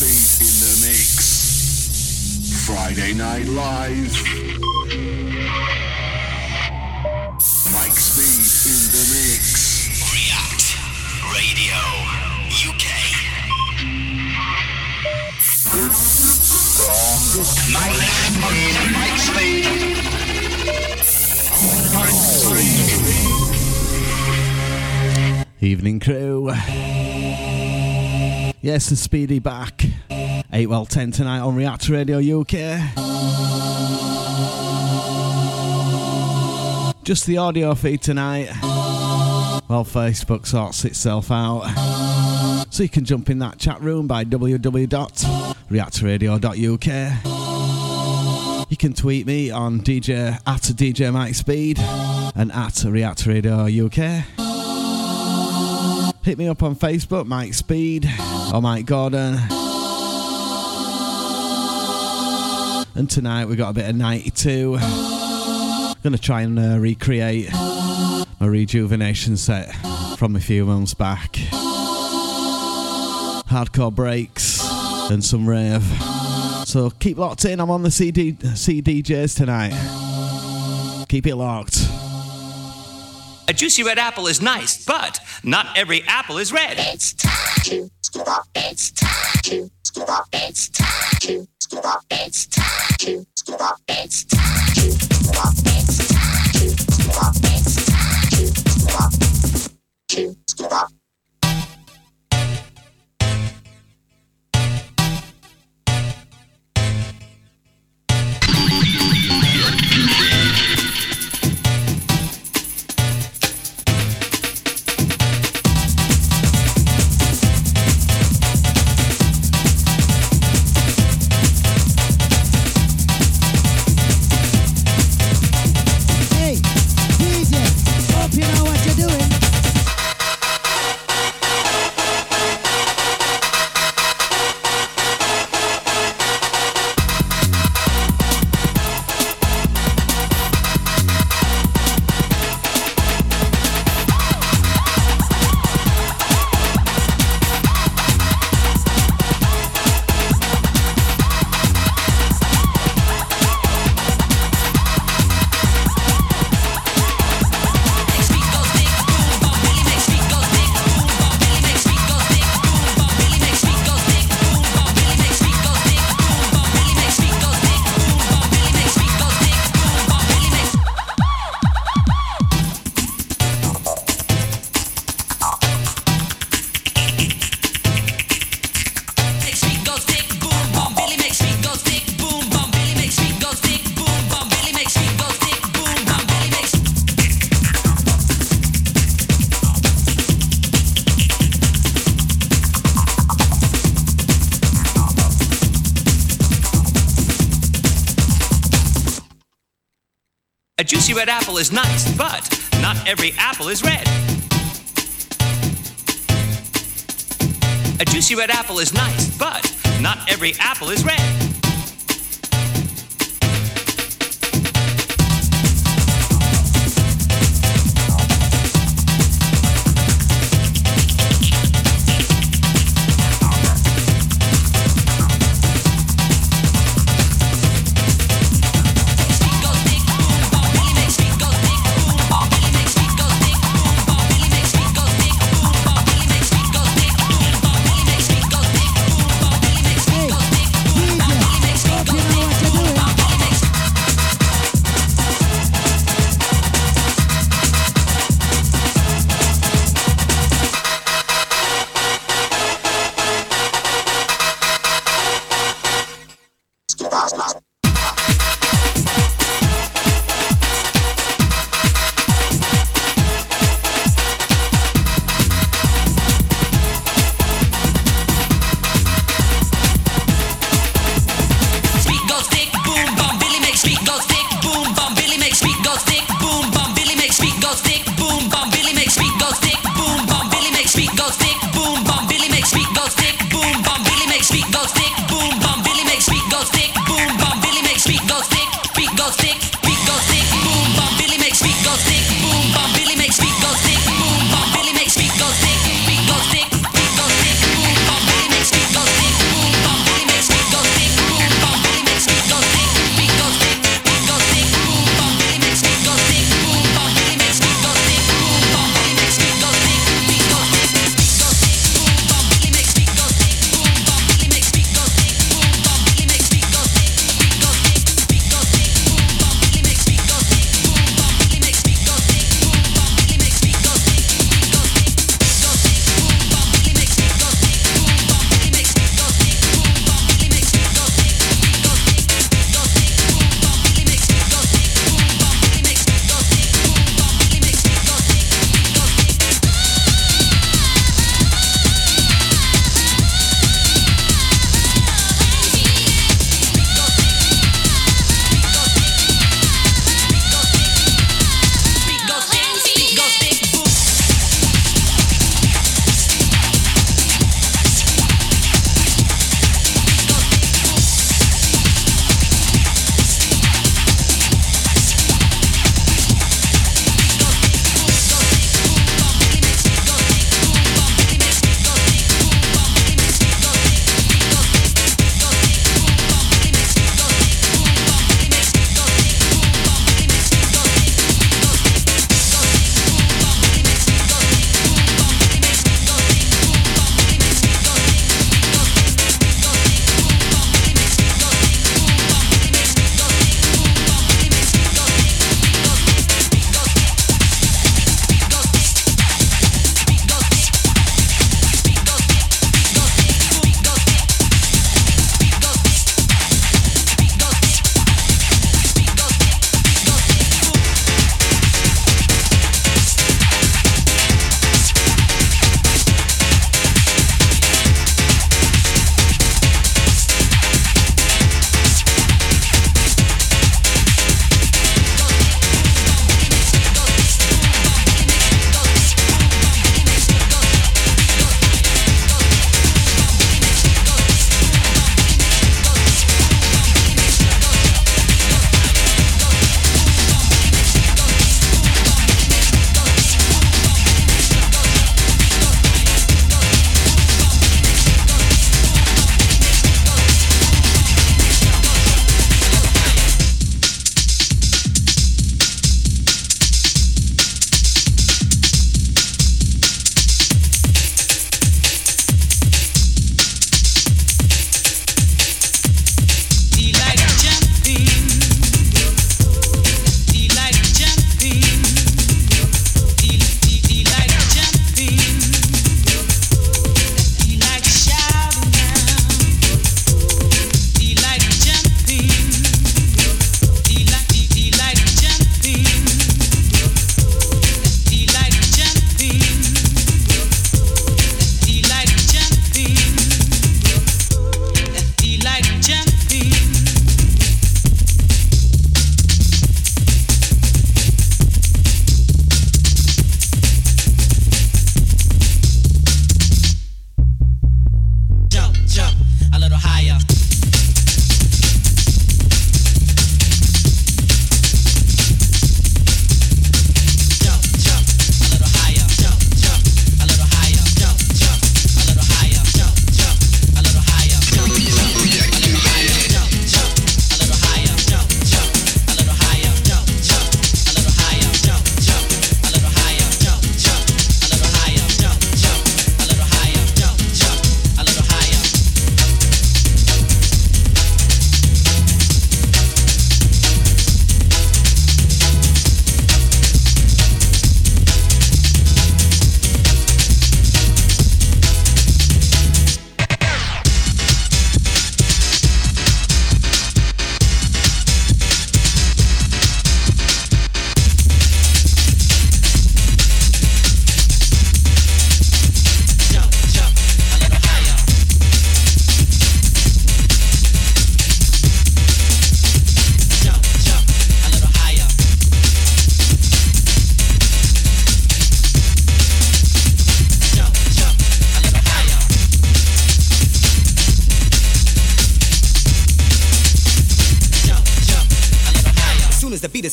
Speed in the mix. Friday Night Live. Mike Speed in the mix. React Radio UK. Mike, Mike Speed. Evening crew. Yes, the Speedy back. 8 well 10 tonight on React Radio UK. Just the audio feed tonight. Well, Facebook sorts itself out. So you can jump in that chat room by www.reactradio.uk. You can tweet me on DJ at DJ Mike Speed and at React Radio UK. Hit me up on Facebook, Mike Speed or Mike Gordon. And tonight we got a bit of 92. Gonna try and uh, recreate my rejuvenation set from a few months back. Hardcore breaks and some rave. So keep locked in. I'm on the CD CDJs tonight. Keep it locked. A juicy red apple is nice, but not every apple is red. It's time to get up. It's time to get up. It's time get up. It's time get up. It's time get up. It's time get up. Get up. Get up. Red apple is nice, but not every apple is red. A juicy red apple is nice, but not every apple is red.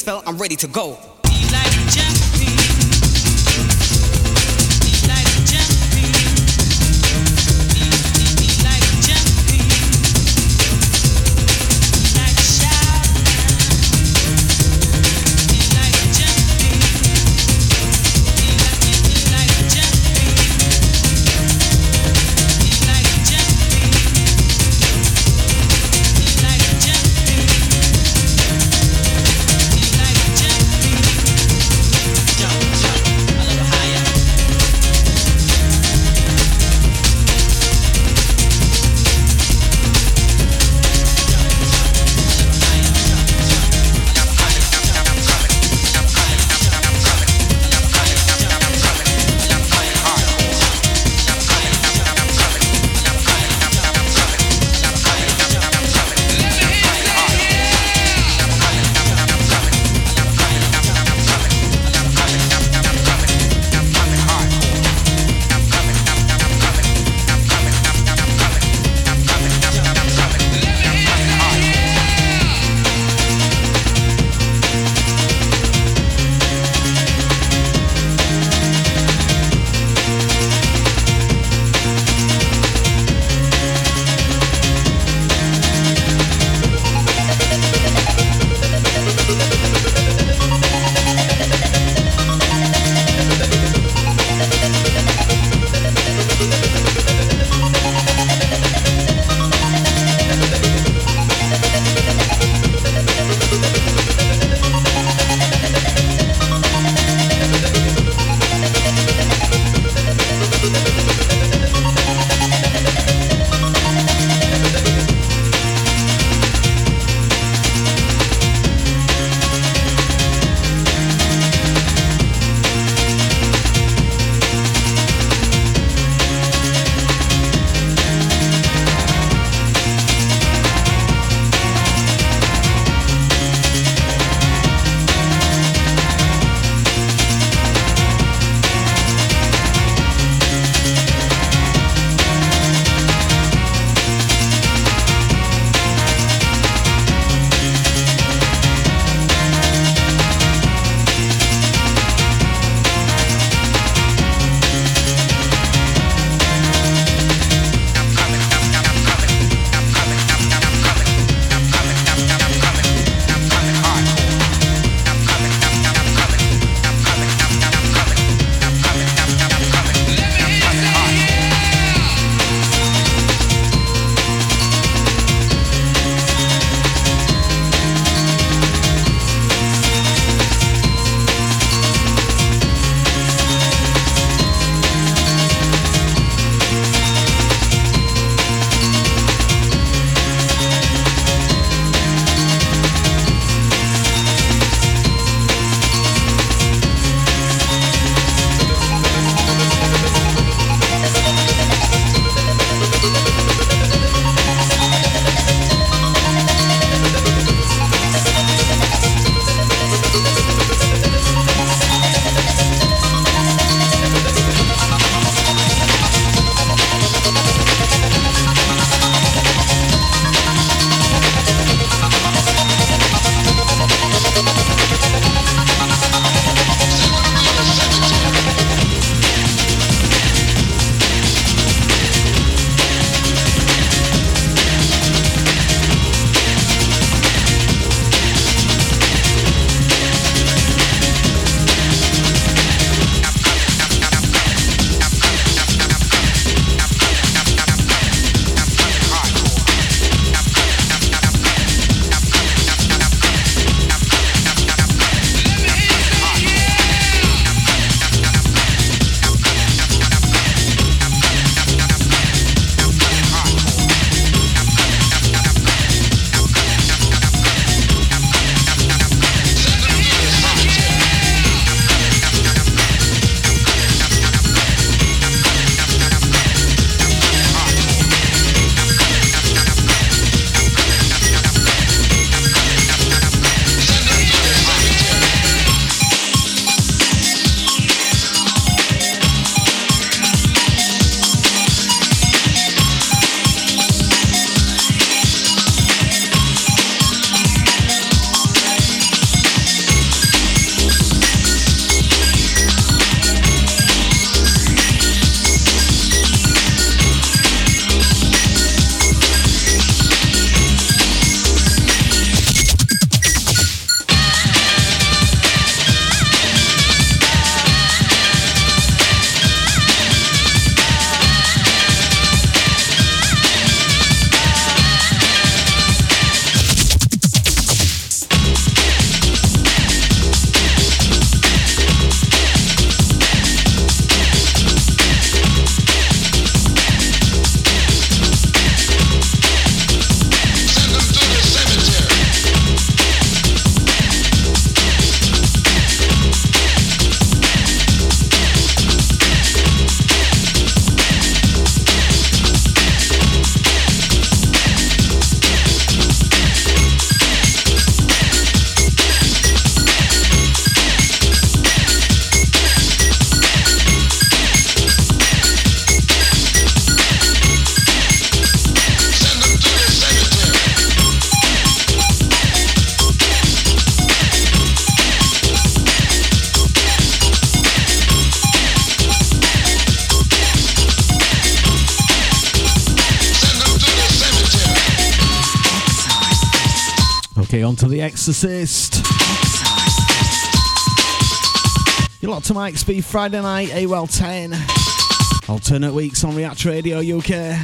I'm ready to go. Exorcist. You're locked to Mike Speed Friday night, AWEL 10. Alternate weeks on React Radio UK.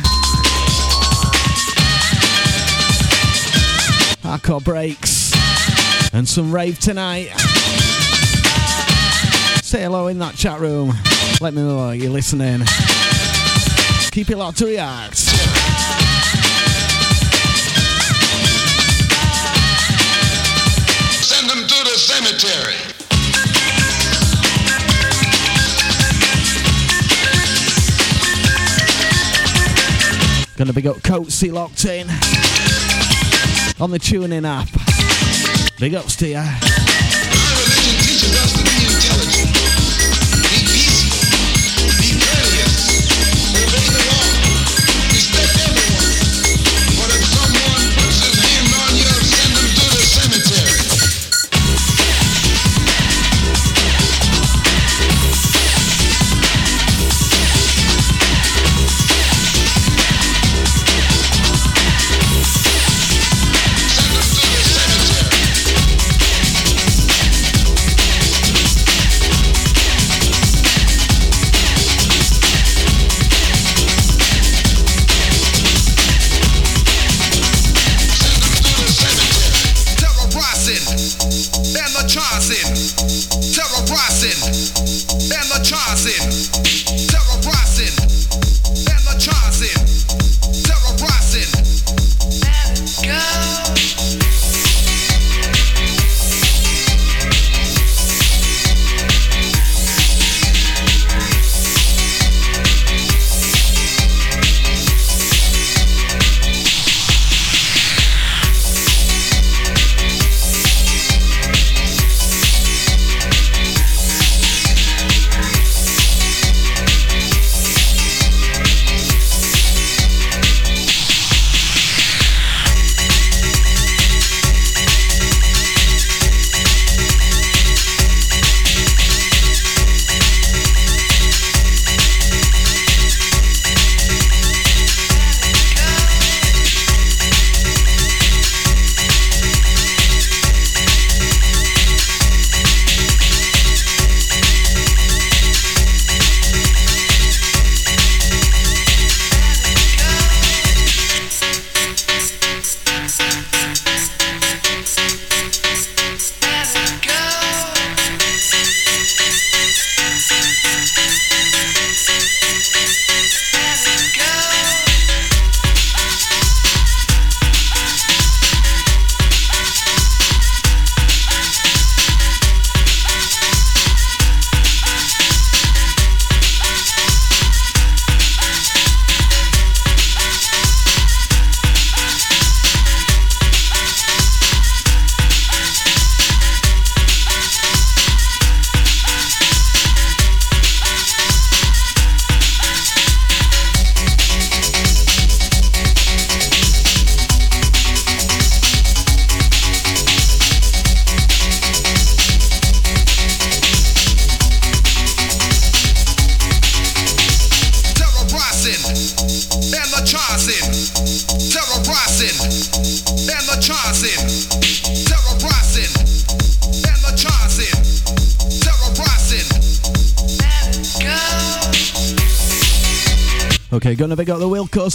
Hardcore breaks. And some rave tonight. Say hello in that chat room. Let me know you're listening. Keep it locked to React. Gonna big up Coatsy locked in on the TuneIn app. Big ups to ya.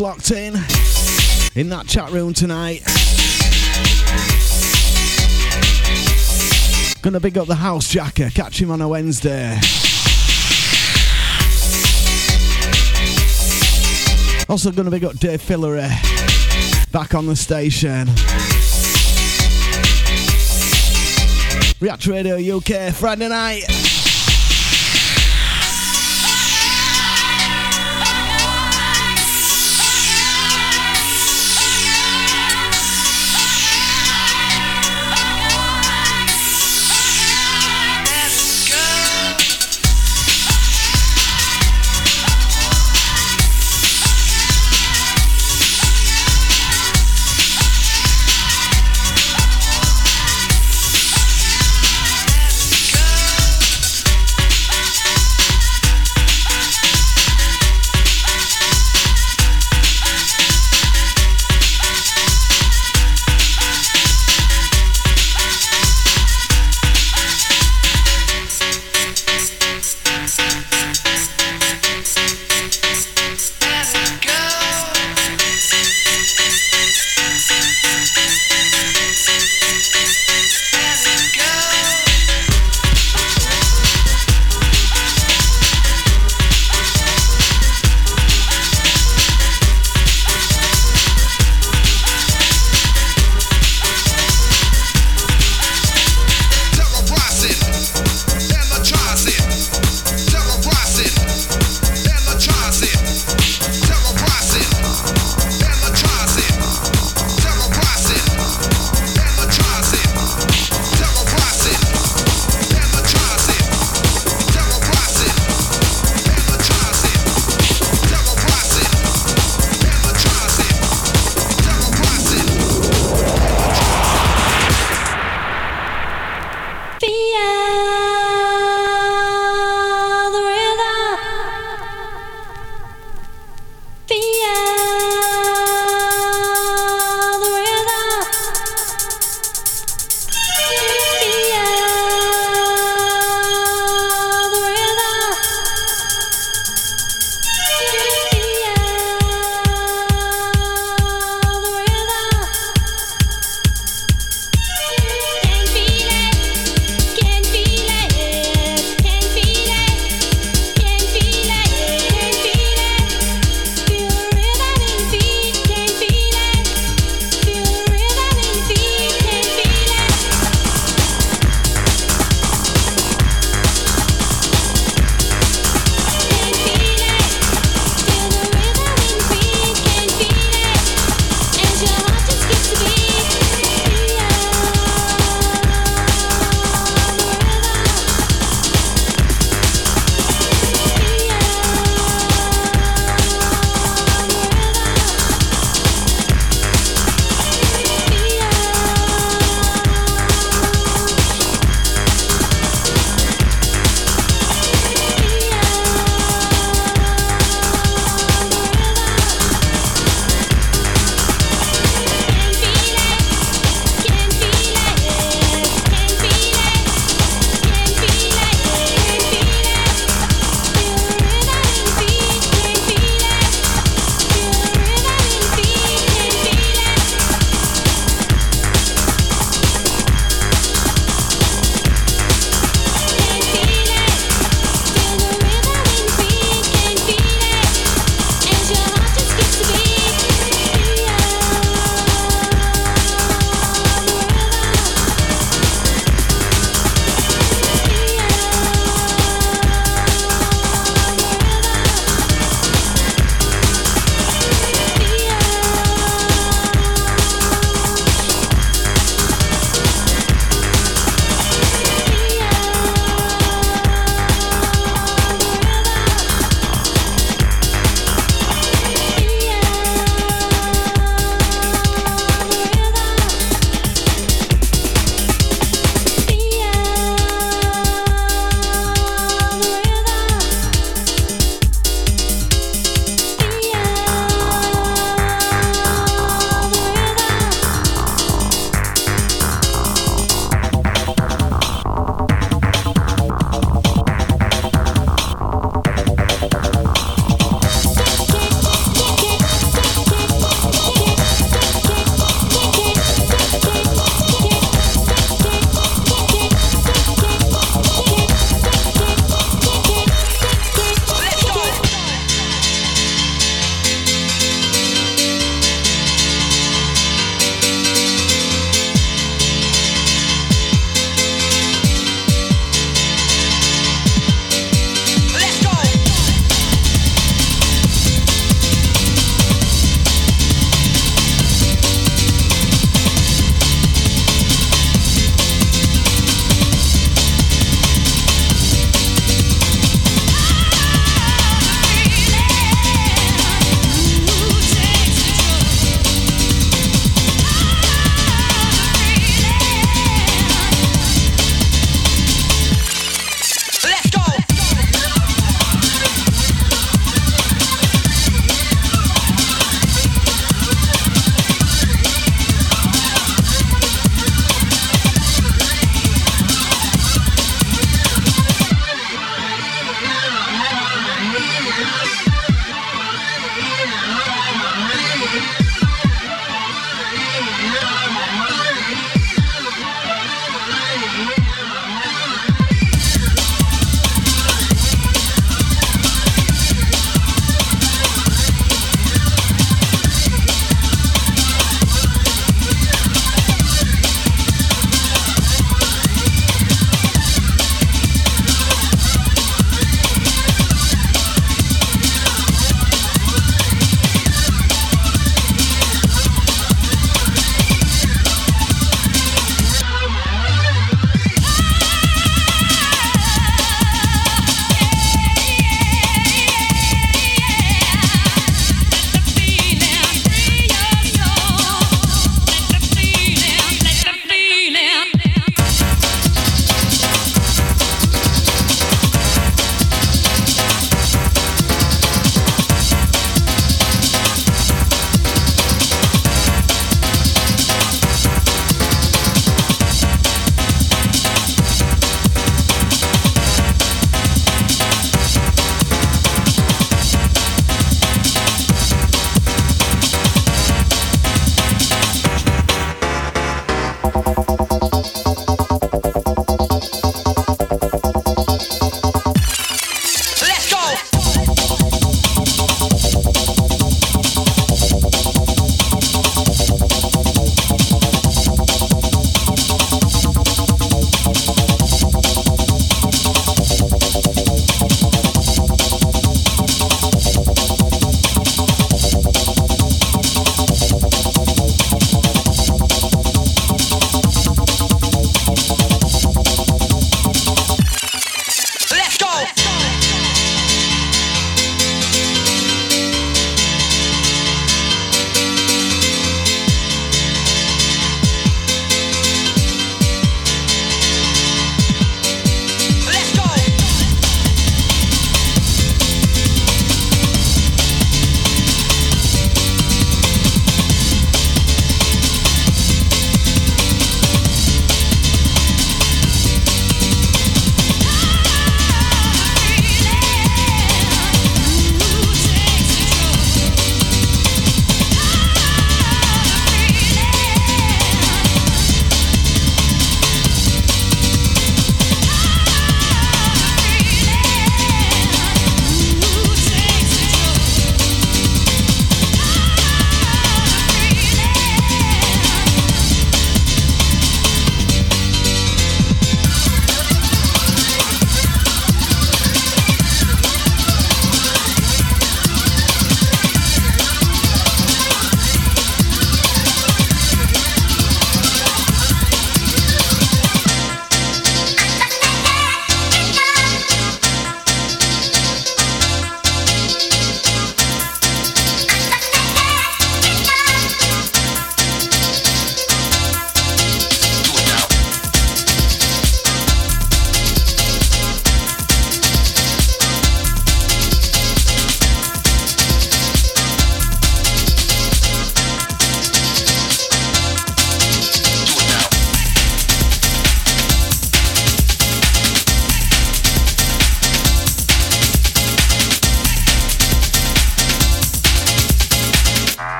Locked in in that chat room tonight. Gonna big up the house jacker, catch him on a Wednesday. Also gonna big up Dave Fillery back on the station. React Radio UK Friday night.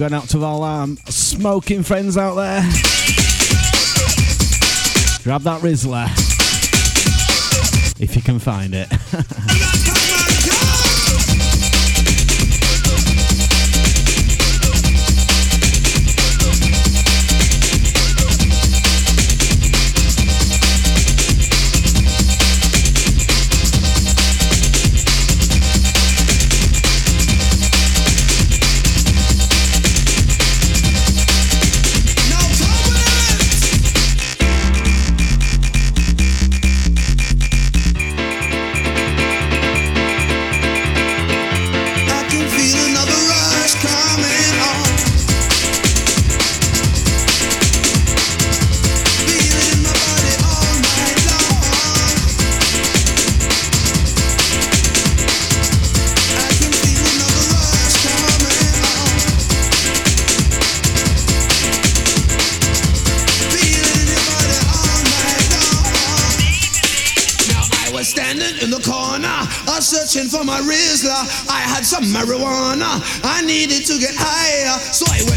going out to all our smoking friends out there. Grab that Rizla if you can find it. marijuana. I needed to get higher, so I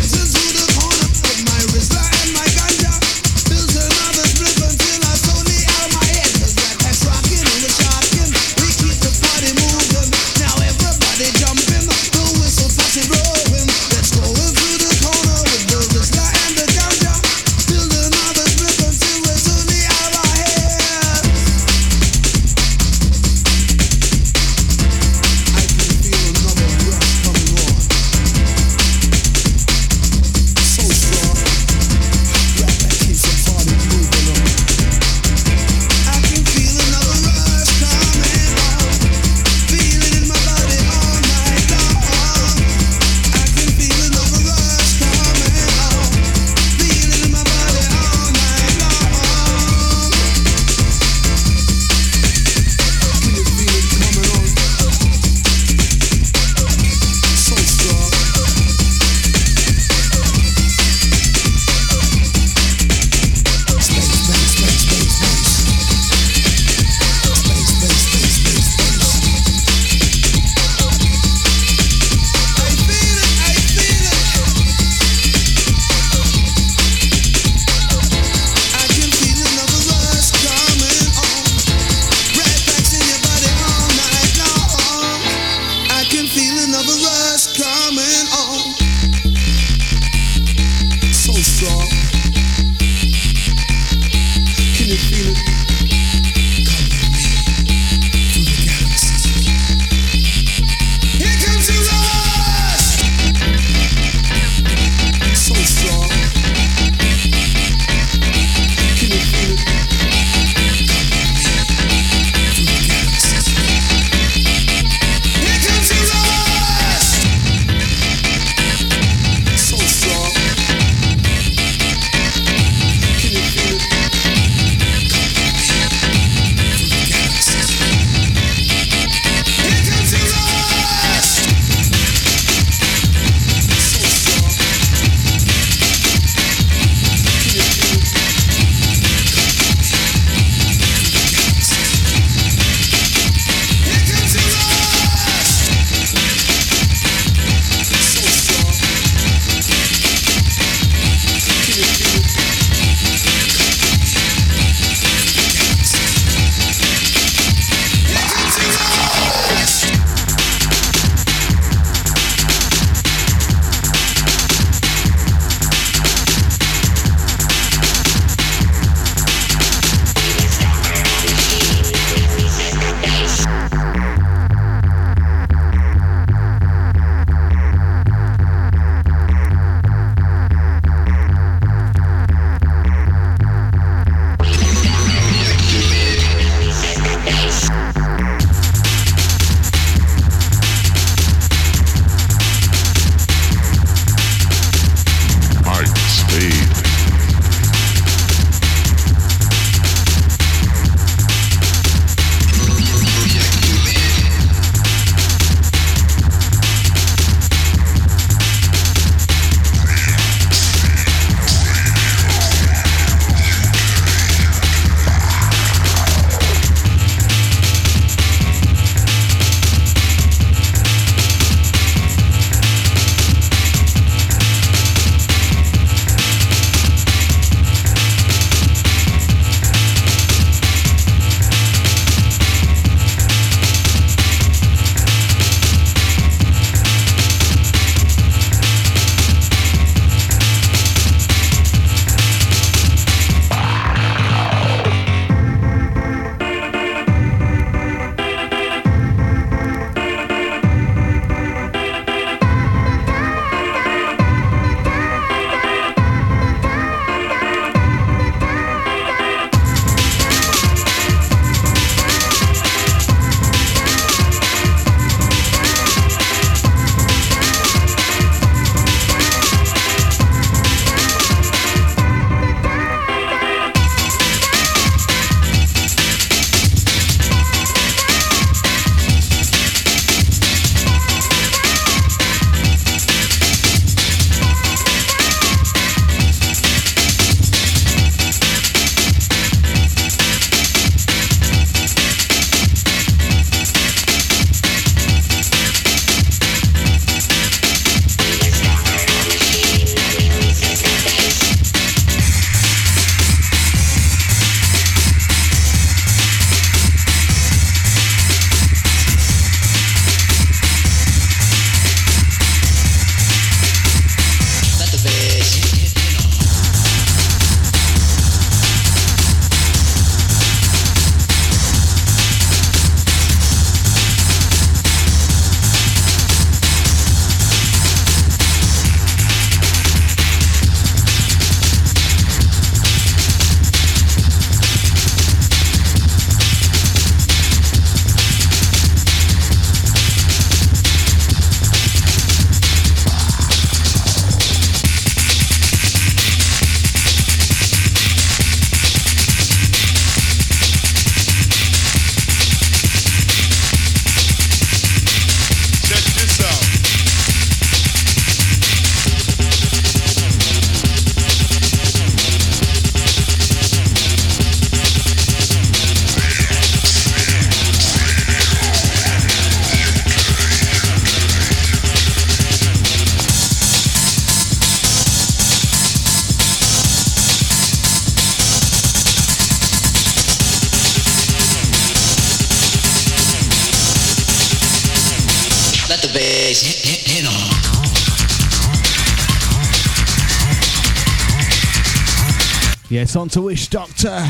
Doctor.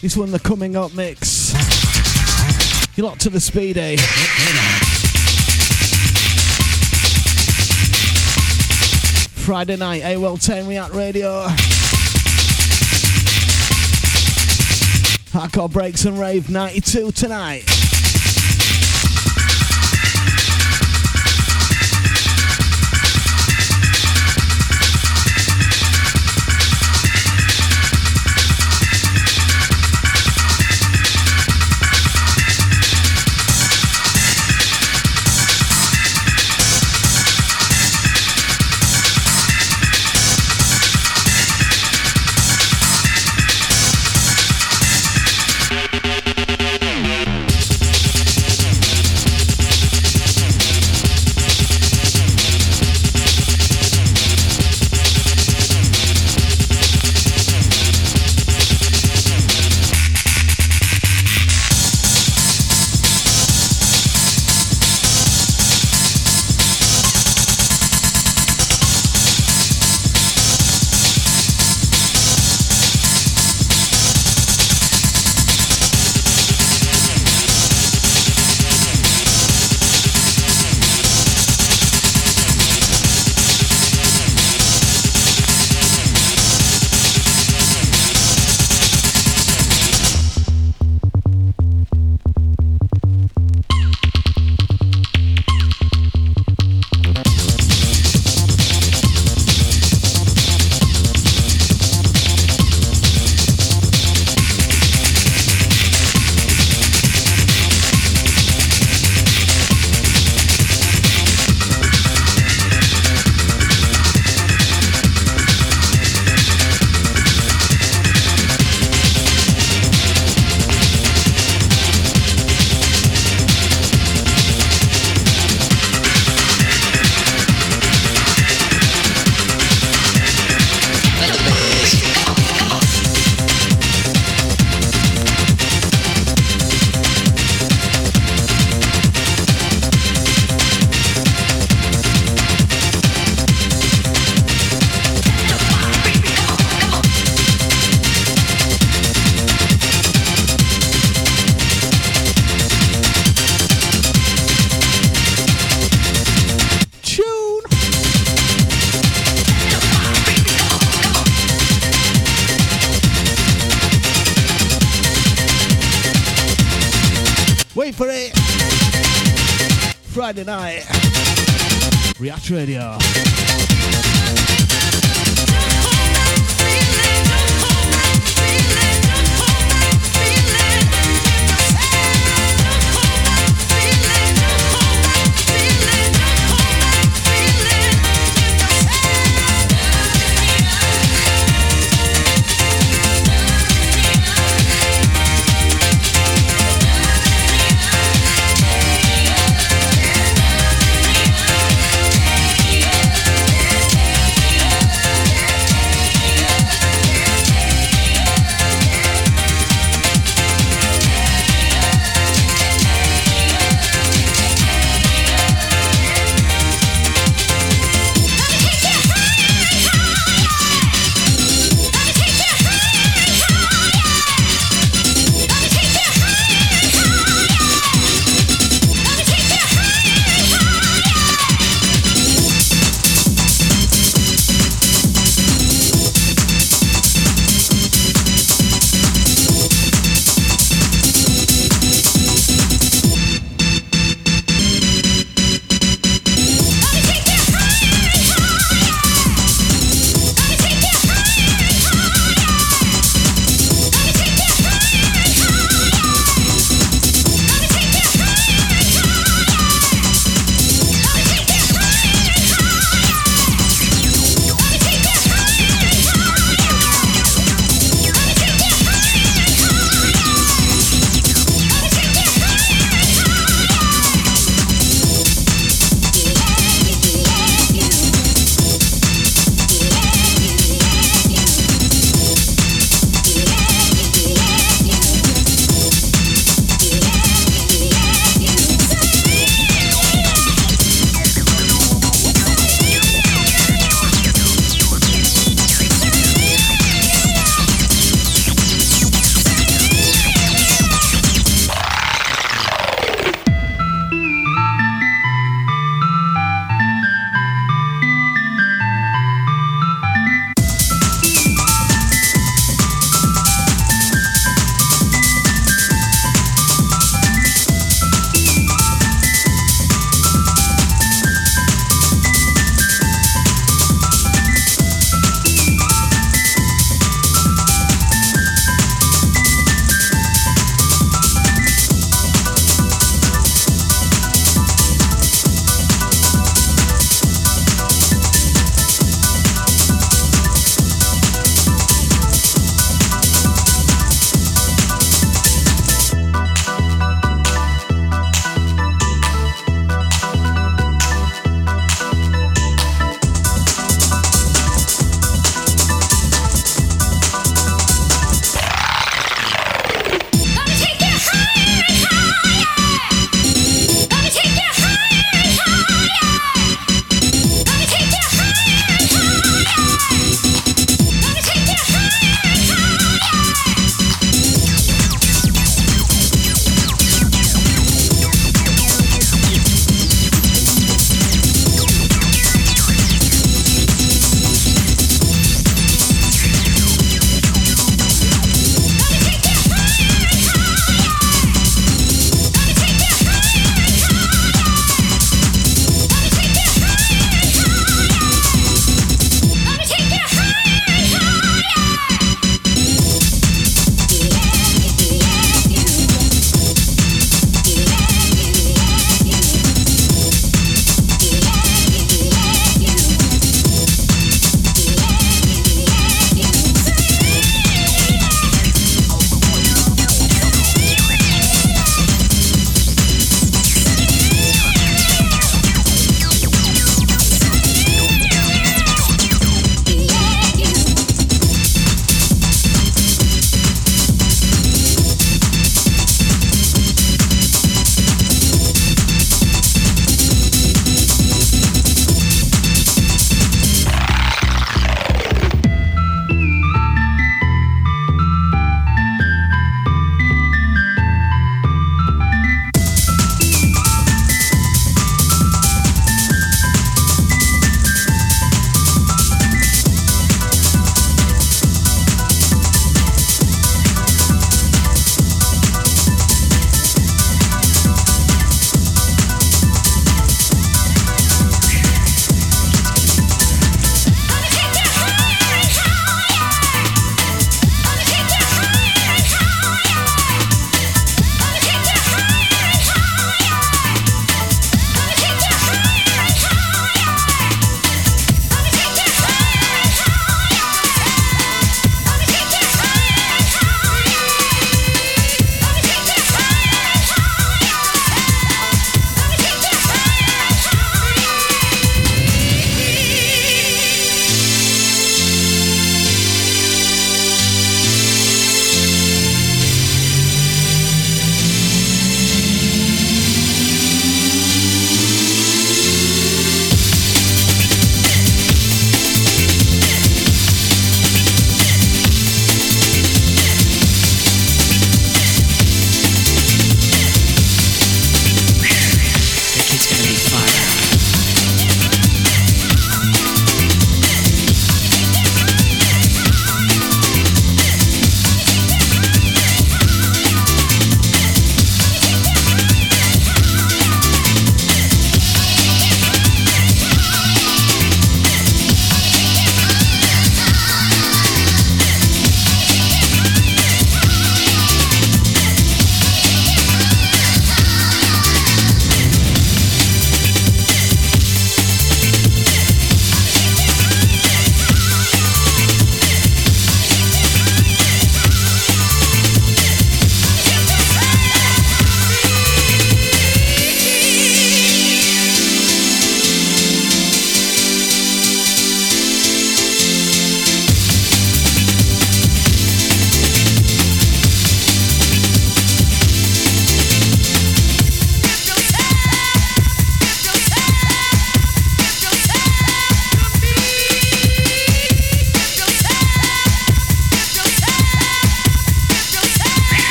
This one, the coming up mix. You're locked to the speedy. Friday night, AWOL 10 React Radio. Hardcore Breaks and Rave 92 tonight.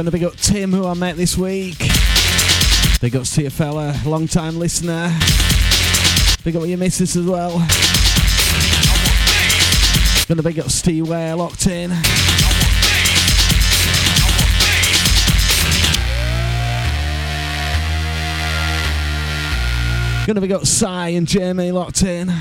Gonna big up Tim, who I met this week. Big ups to your fella, long time listener. Big up your missus as well. Gonna big up Steve Ware, locked in. Gonna big up Cy and Jamie locked in.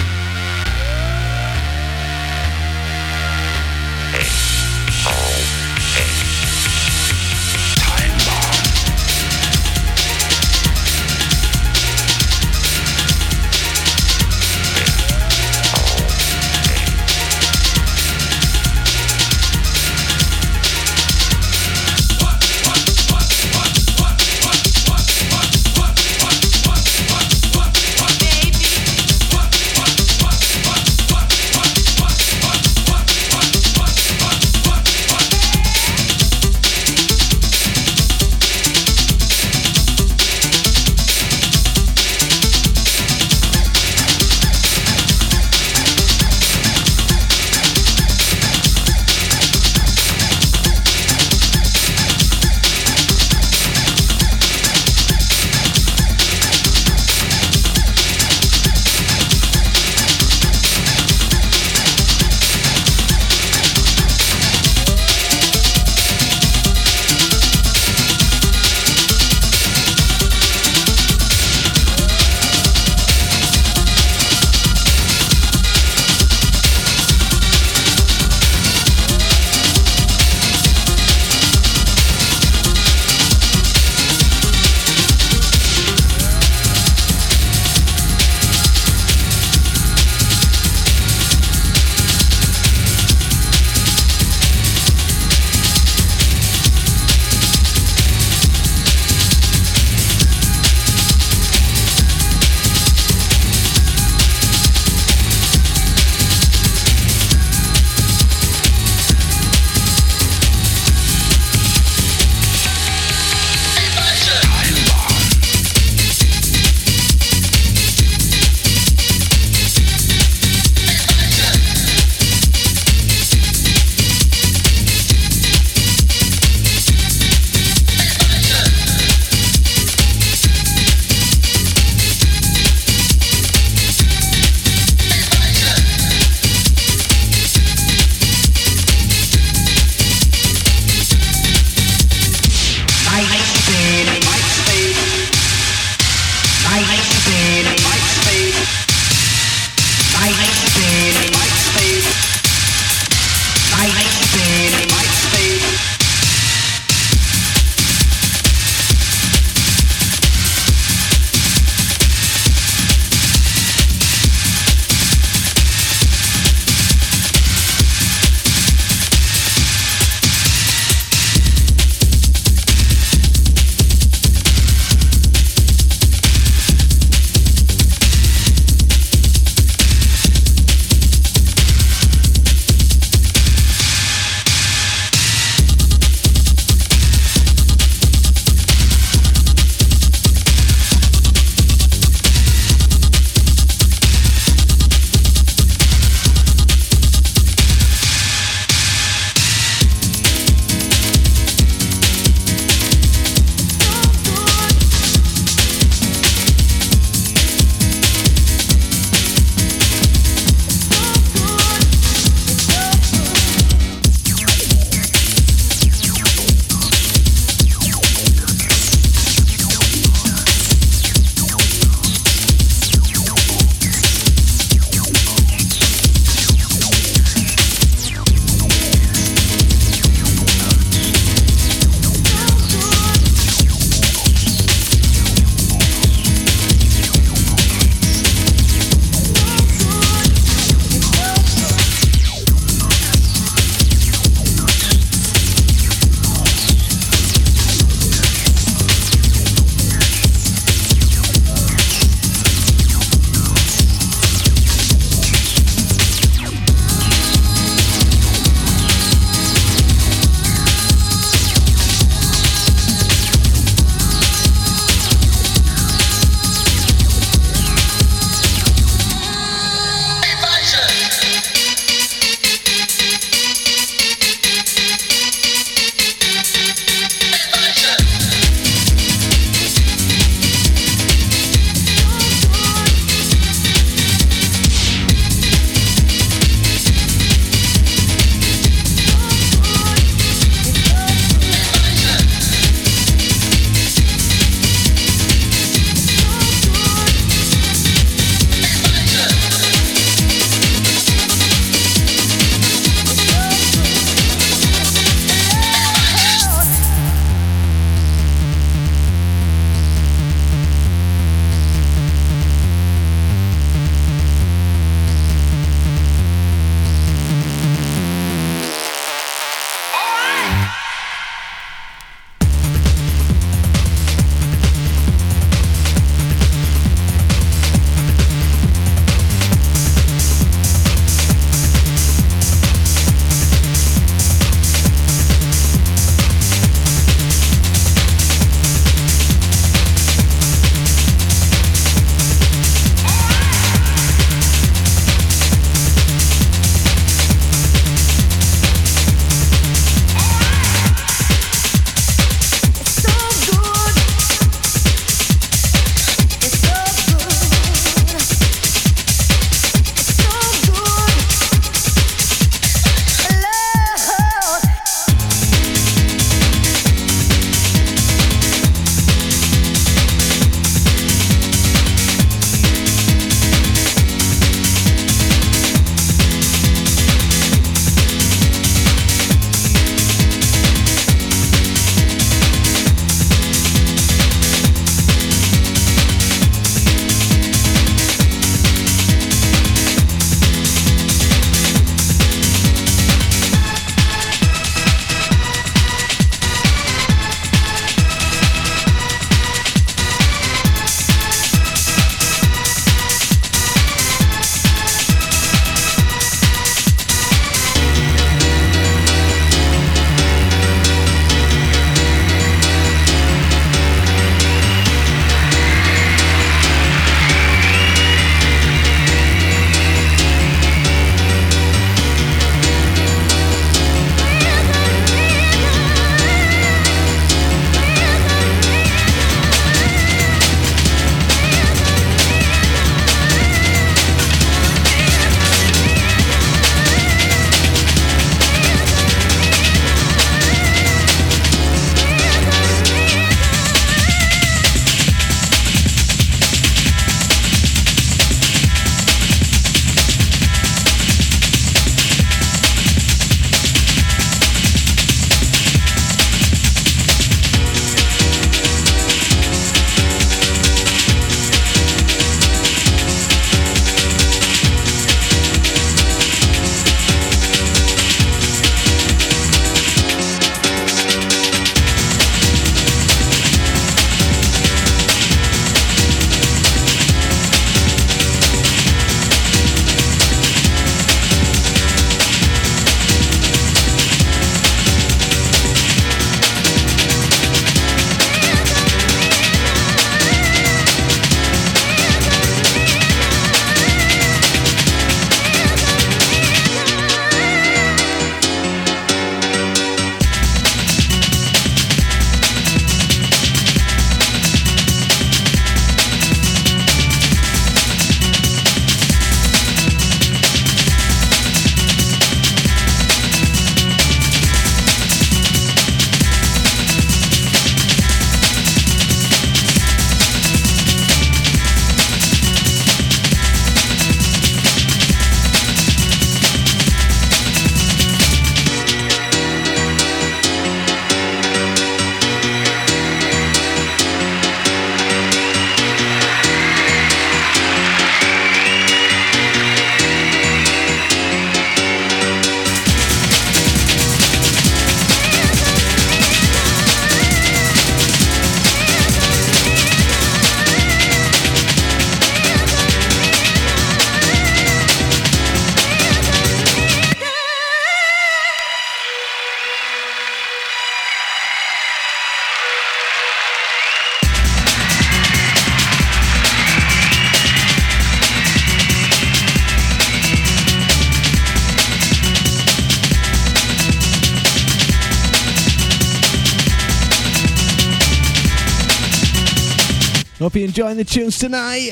Enjoying the tunes tonight.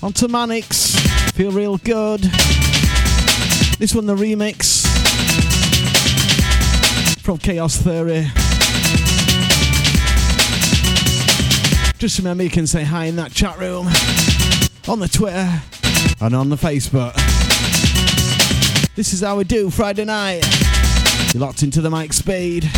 On to Manix. Feel real good. This one, the remix from Chaos Theory. Just remember you can say hi in that chat room, on the Twitter, and on the Facebook. This is how we do Friday night. You're locked into the mic speed.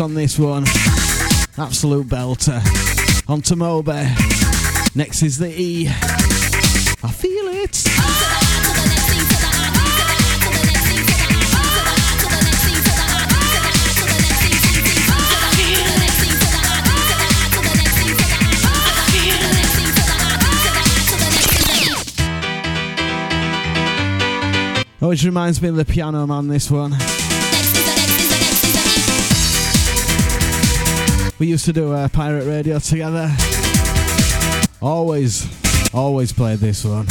On this one. Absolute belter. On to Moby. Next is the E. I feel it. Always reminds me of the piano man, this one. We used to do uh, pirate radio together. Always, always played this one.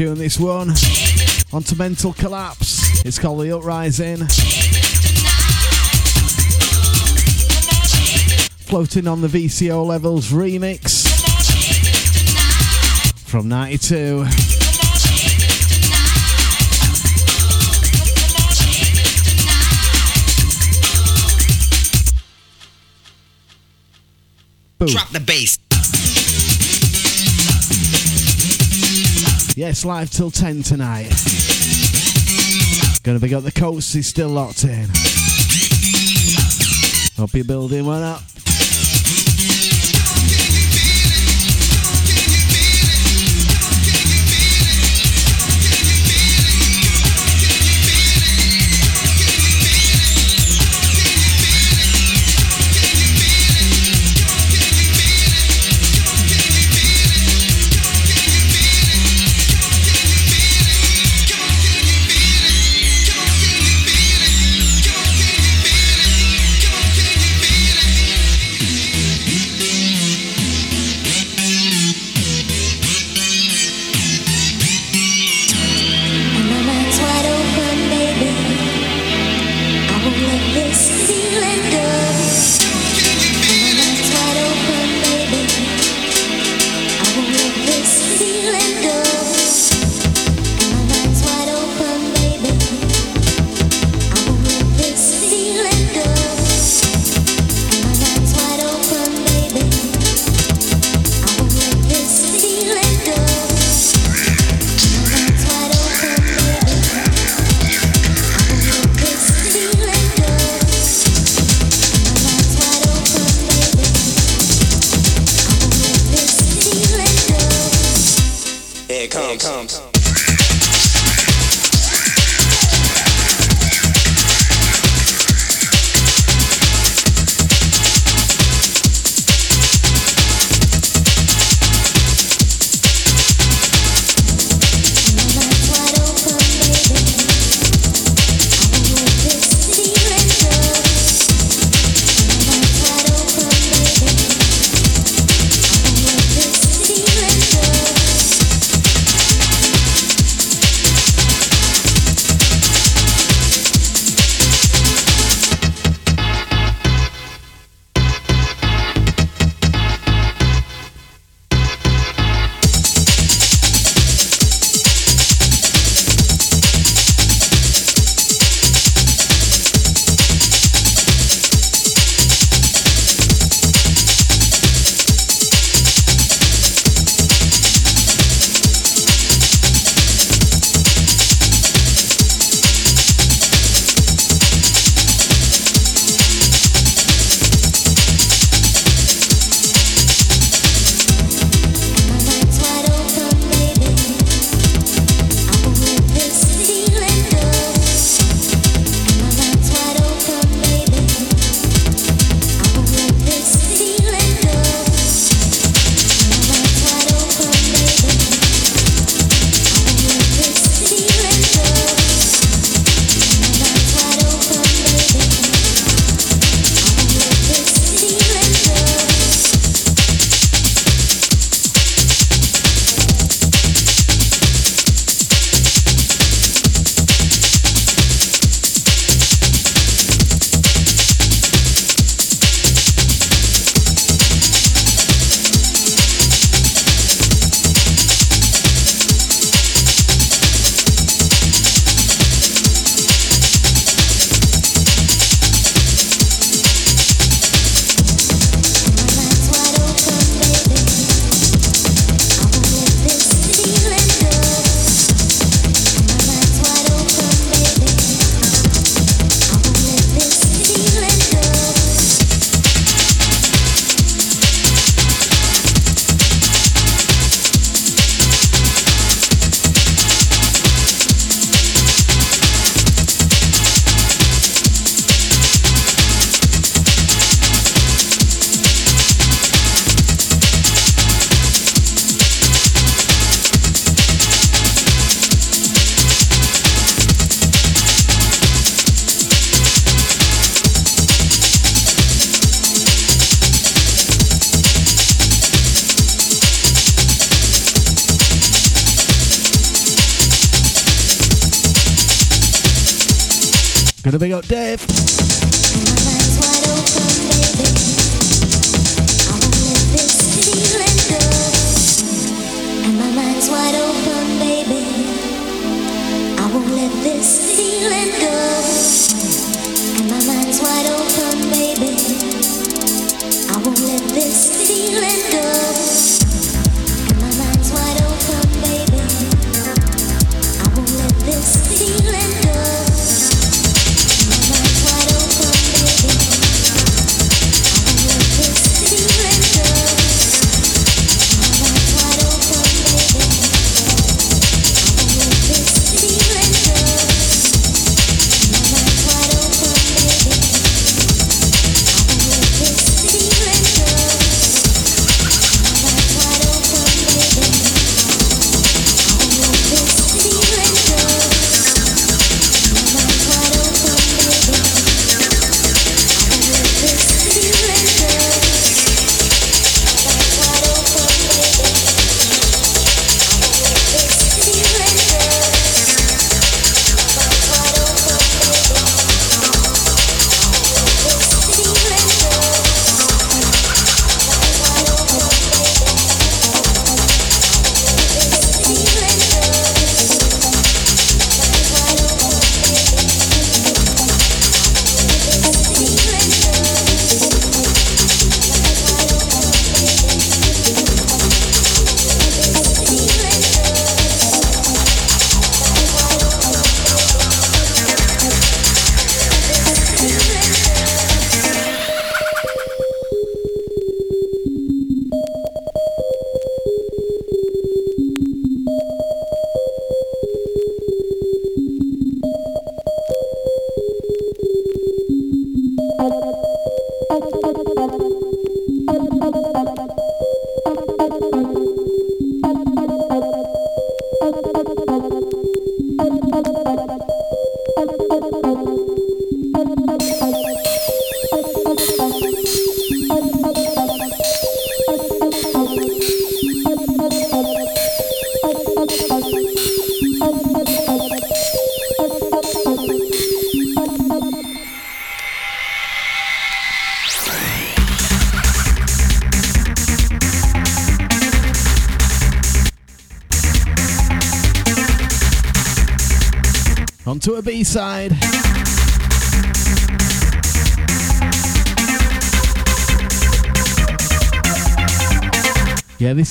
tune, this one. On to Mental Collapse. It's called The Uprising. Floating on the VCO Levels remix from 92. Live till 10 tonight. Gonna be up the coast, he's still locked in. Hope you're building one up.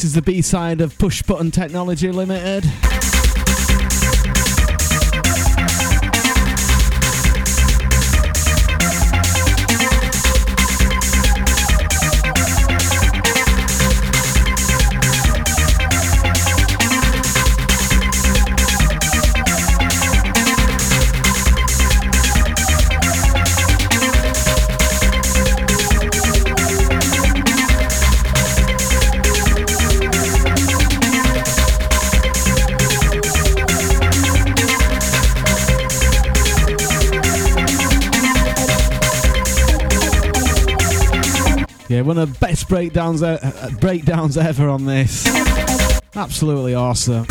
is the B side of Push Button Technology Limited. breakdowns, breakdowns ever on this. Absolutely awesome.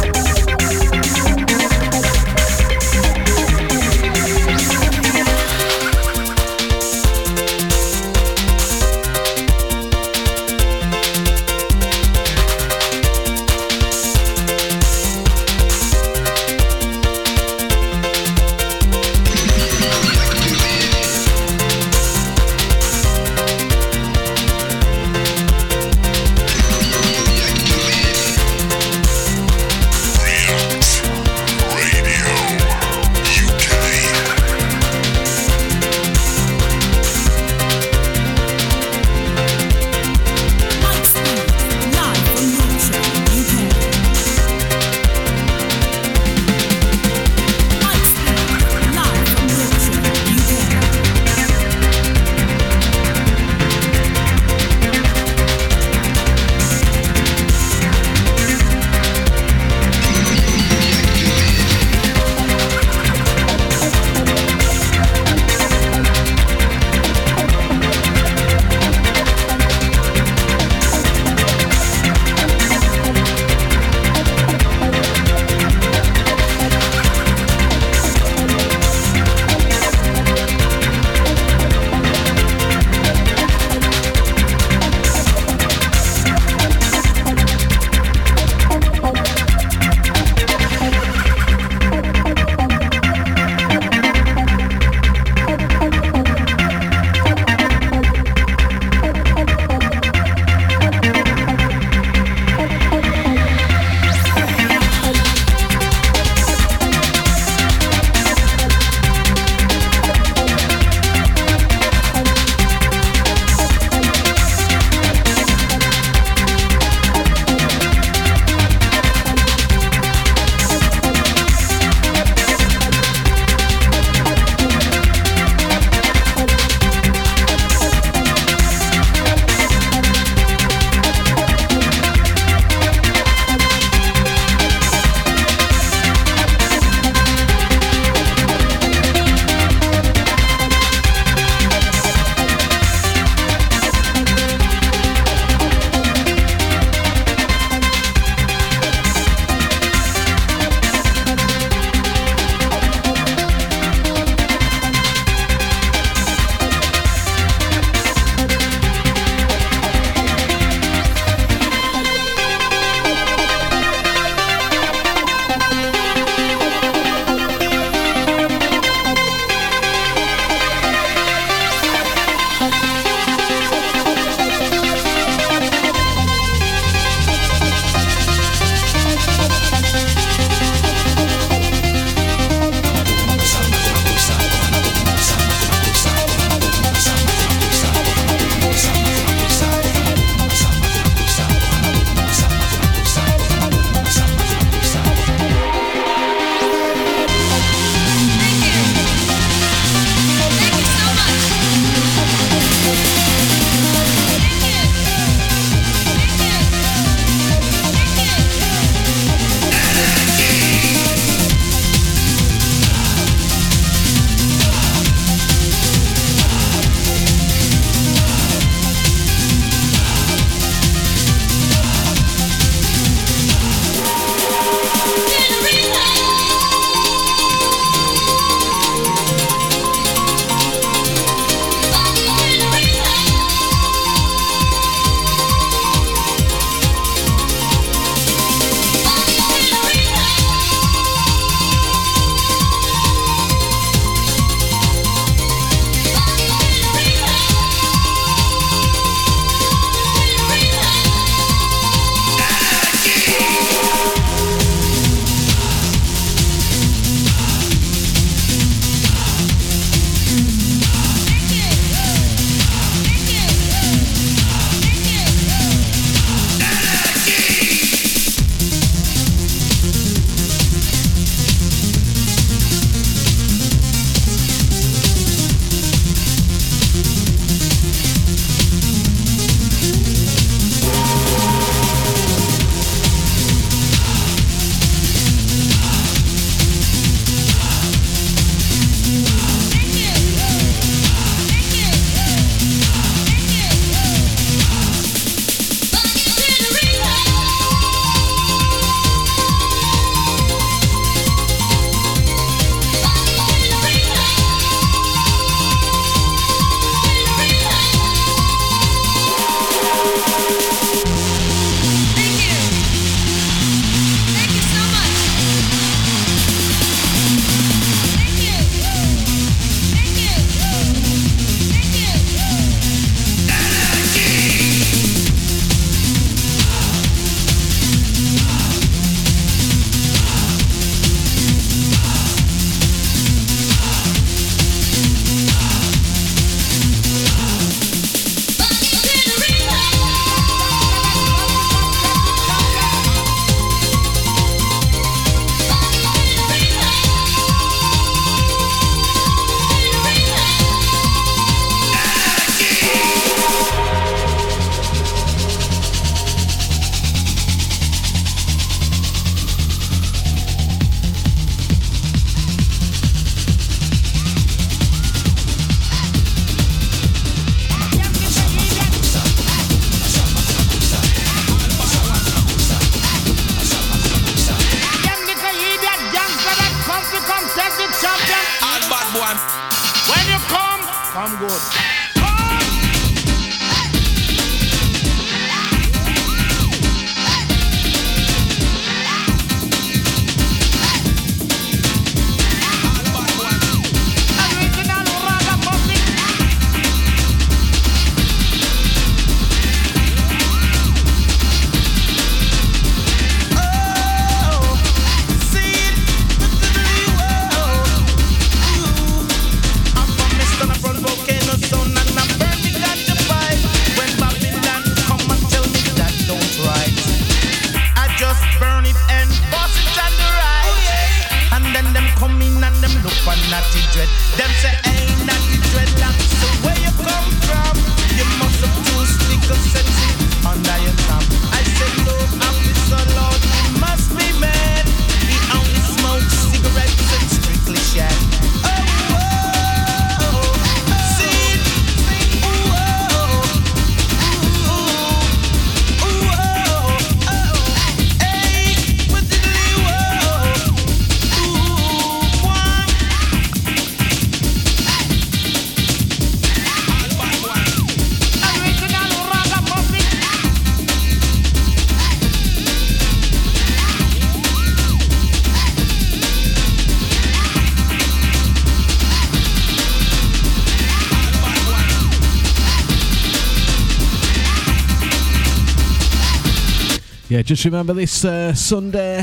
Yeah, just remember this uh, Sunday.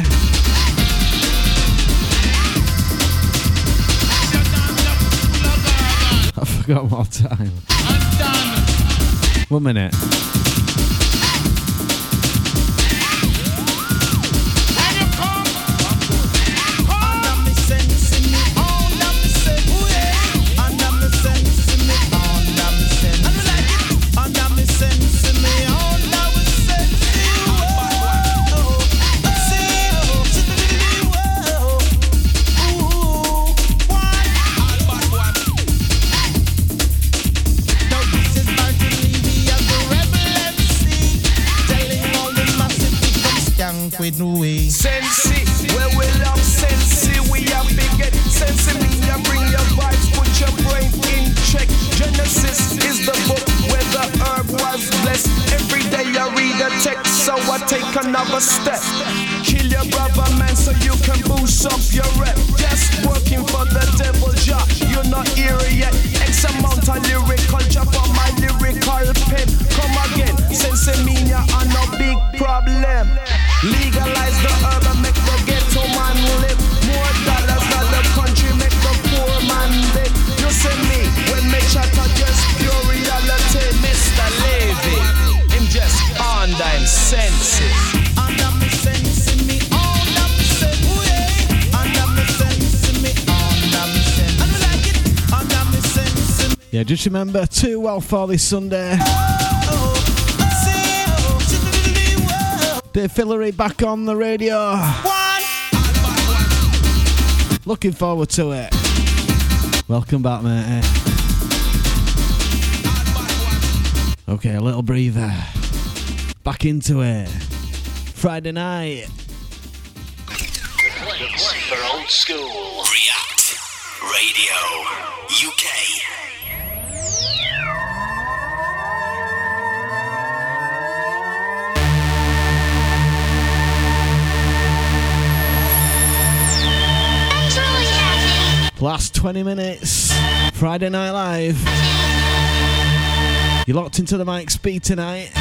I forgot what time. One minute. remember too well for this Sunday. Dave Fillery back on the radio. Looking forward to it. Welcome back, mate. Okay, a little breather. Back into it. Friday night. The for old school. 20 minutes. Friday Night Live. You're locked into the Mike Speed tonight.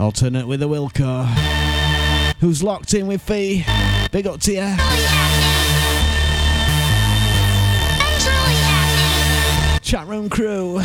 Alternate with the Wilco. Who's locked in with Fee? Big up to you. Chat room crew.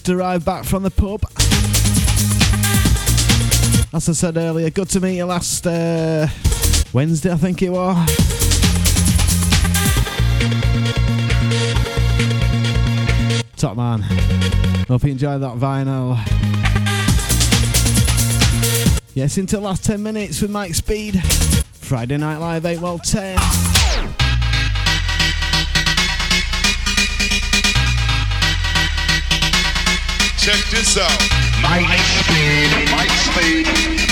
Just arrived back from the pub. As I said earlier, good to meet you last uh, Wednesday, I think it was. Top man. Hope you enjoyed that vinyl. Yes, into the last 10 minutes with Mike Speed. Friday Night Live 8 well 10. Check this out. Mike Speed, Mike Speed.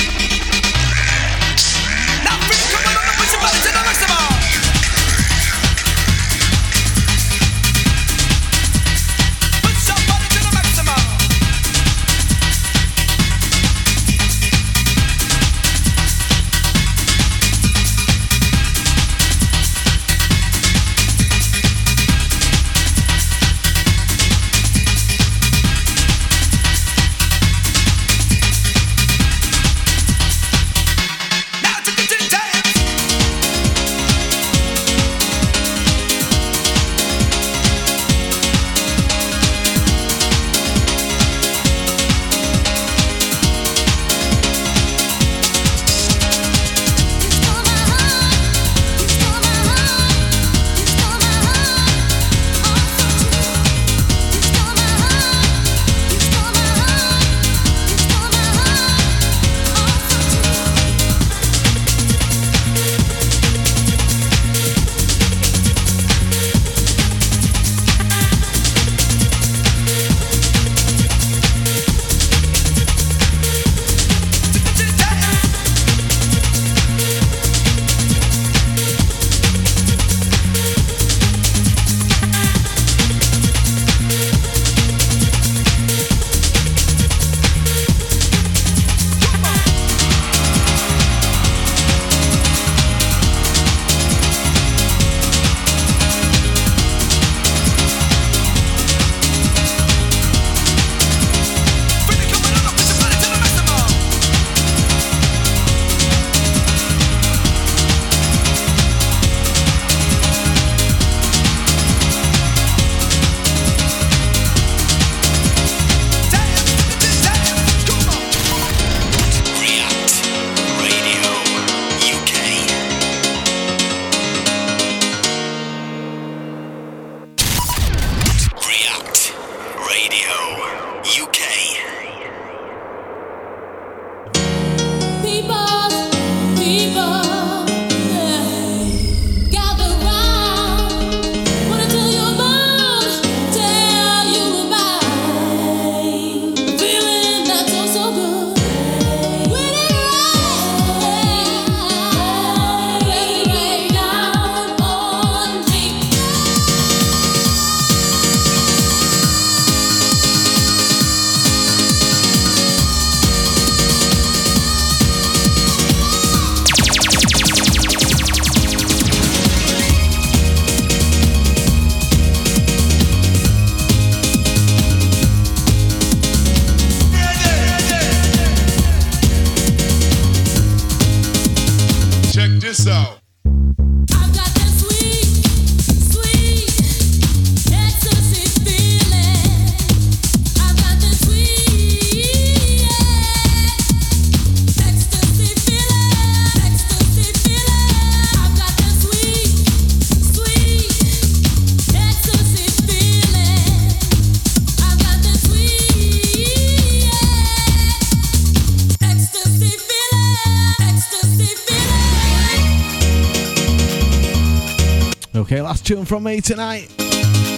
Tune from me tonight.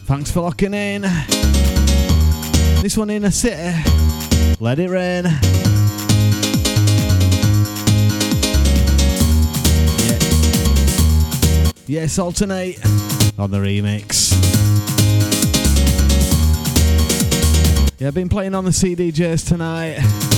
Thanks for locking in. This one in a city. Let it rain. Yes, alternate on the remix. Yeah, I've been playing on the CDJs tonight.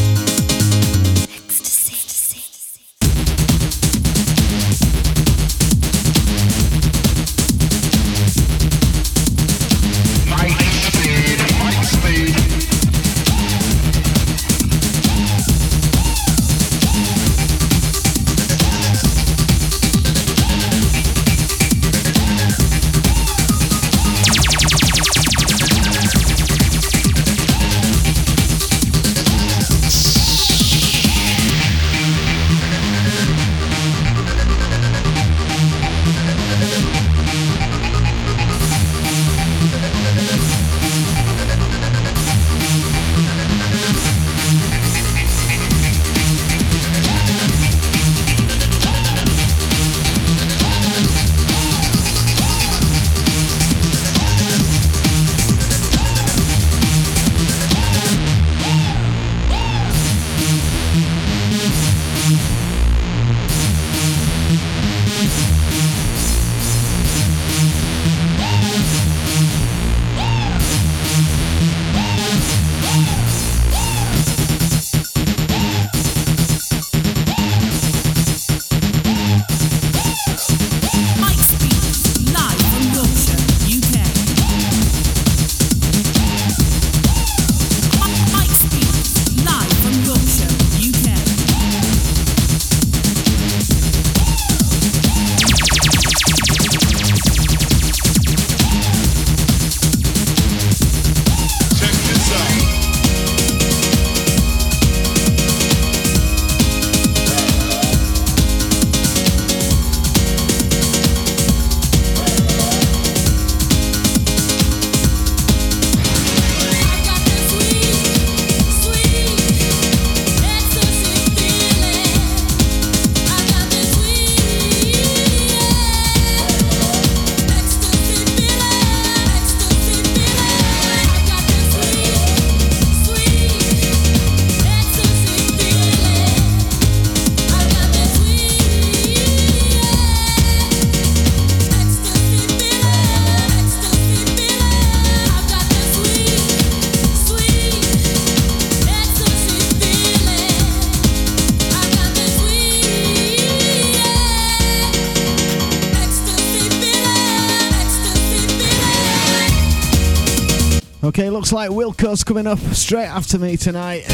Like Wilco's coming up straight after me tonight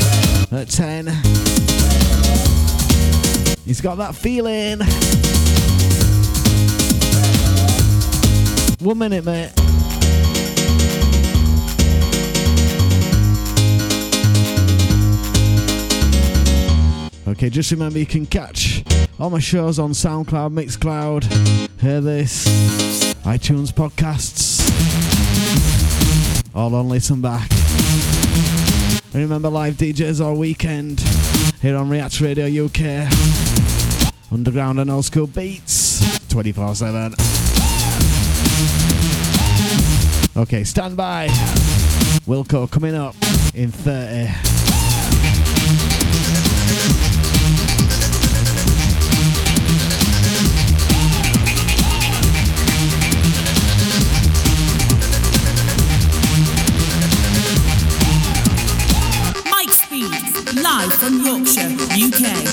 at 10. He's got that feeling. One minute, mate. Okay, just remember you can catch all my shows on SoundCloud, Mixcloud, Hearthis, iTunes podcasts, all on Listen Back. Remember live DJs all weekend here on React Radio UK. Underground and old school beats 24 7. Okay, stand by. Wilco coming up in 30. Yorkshire,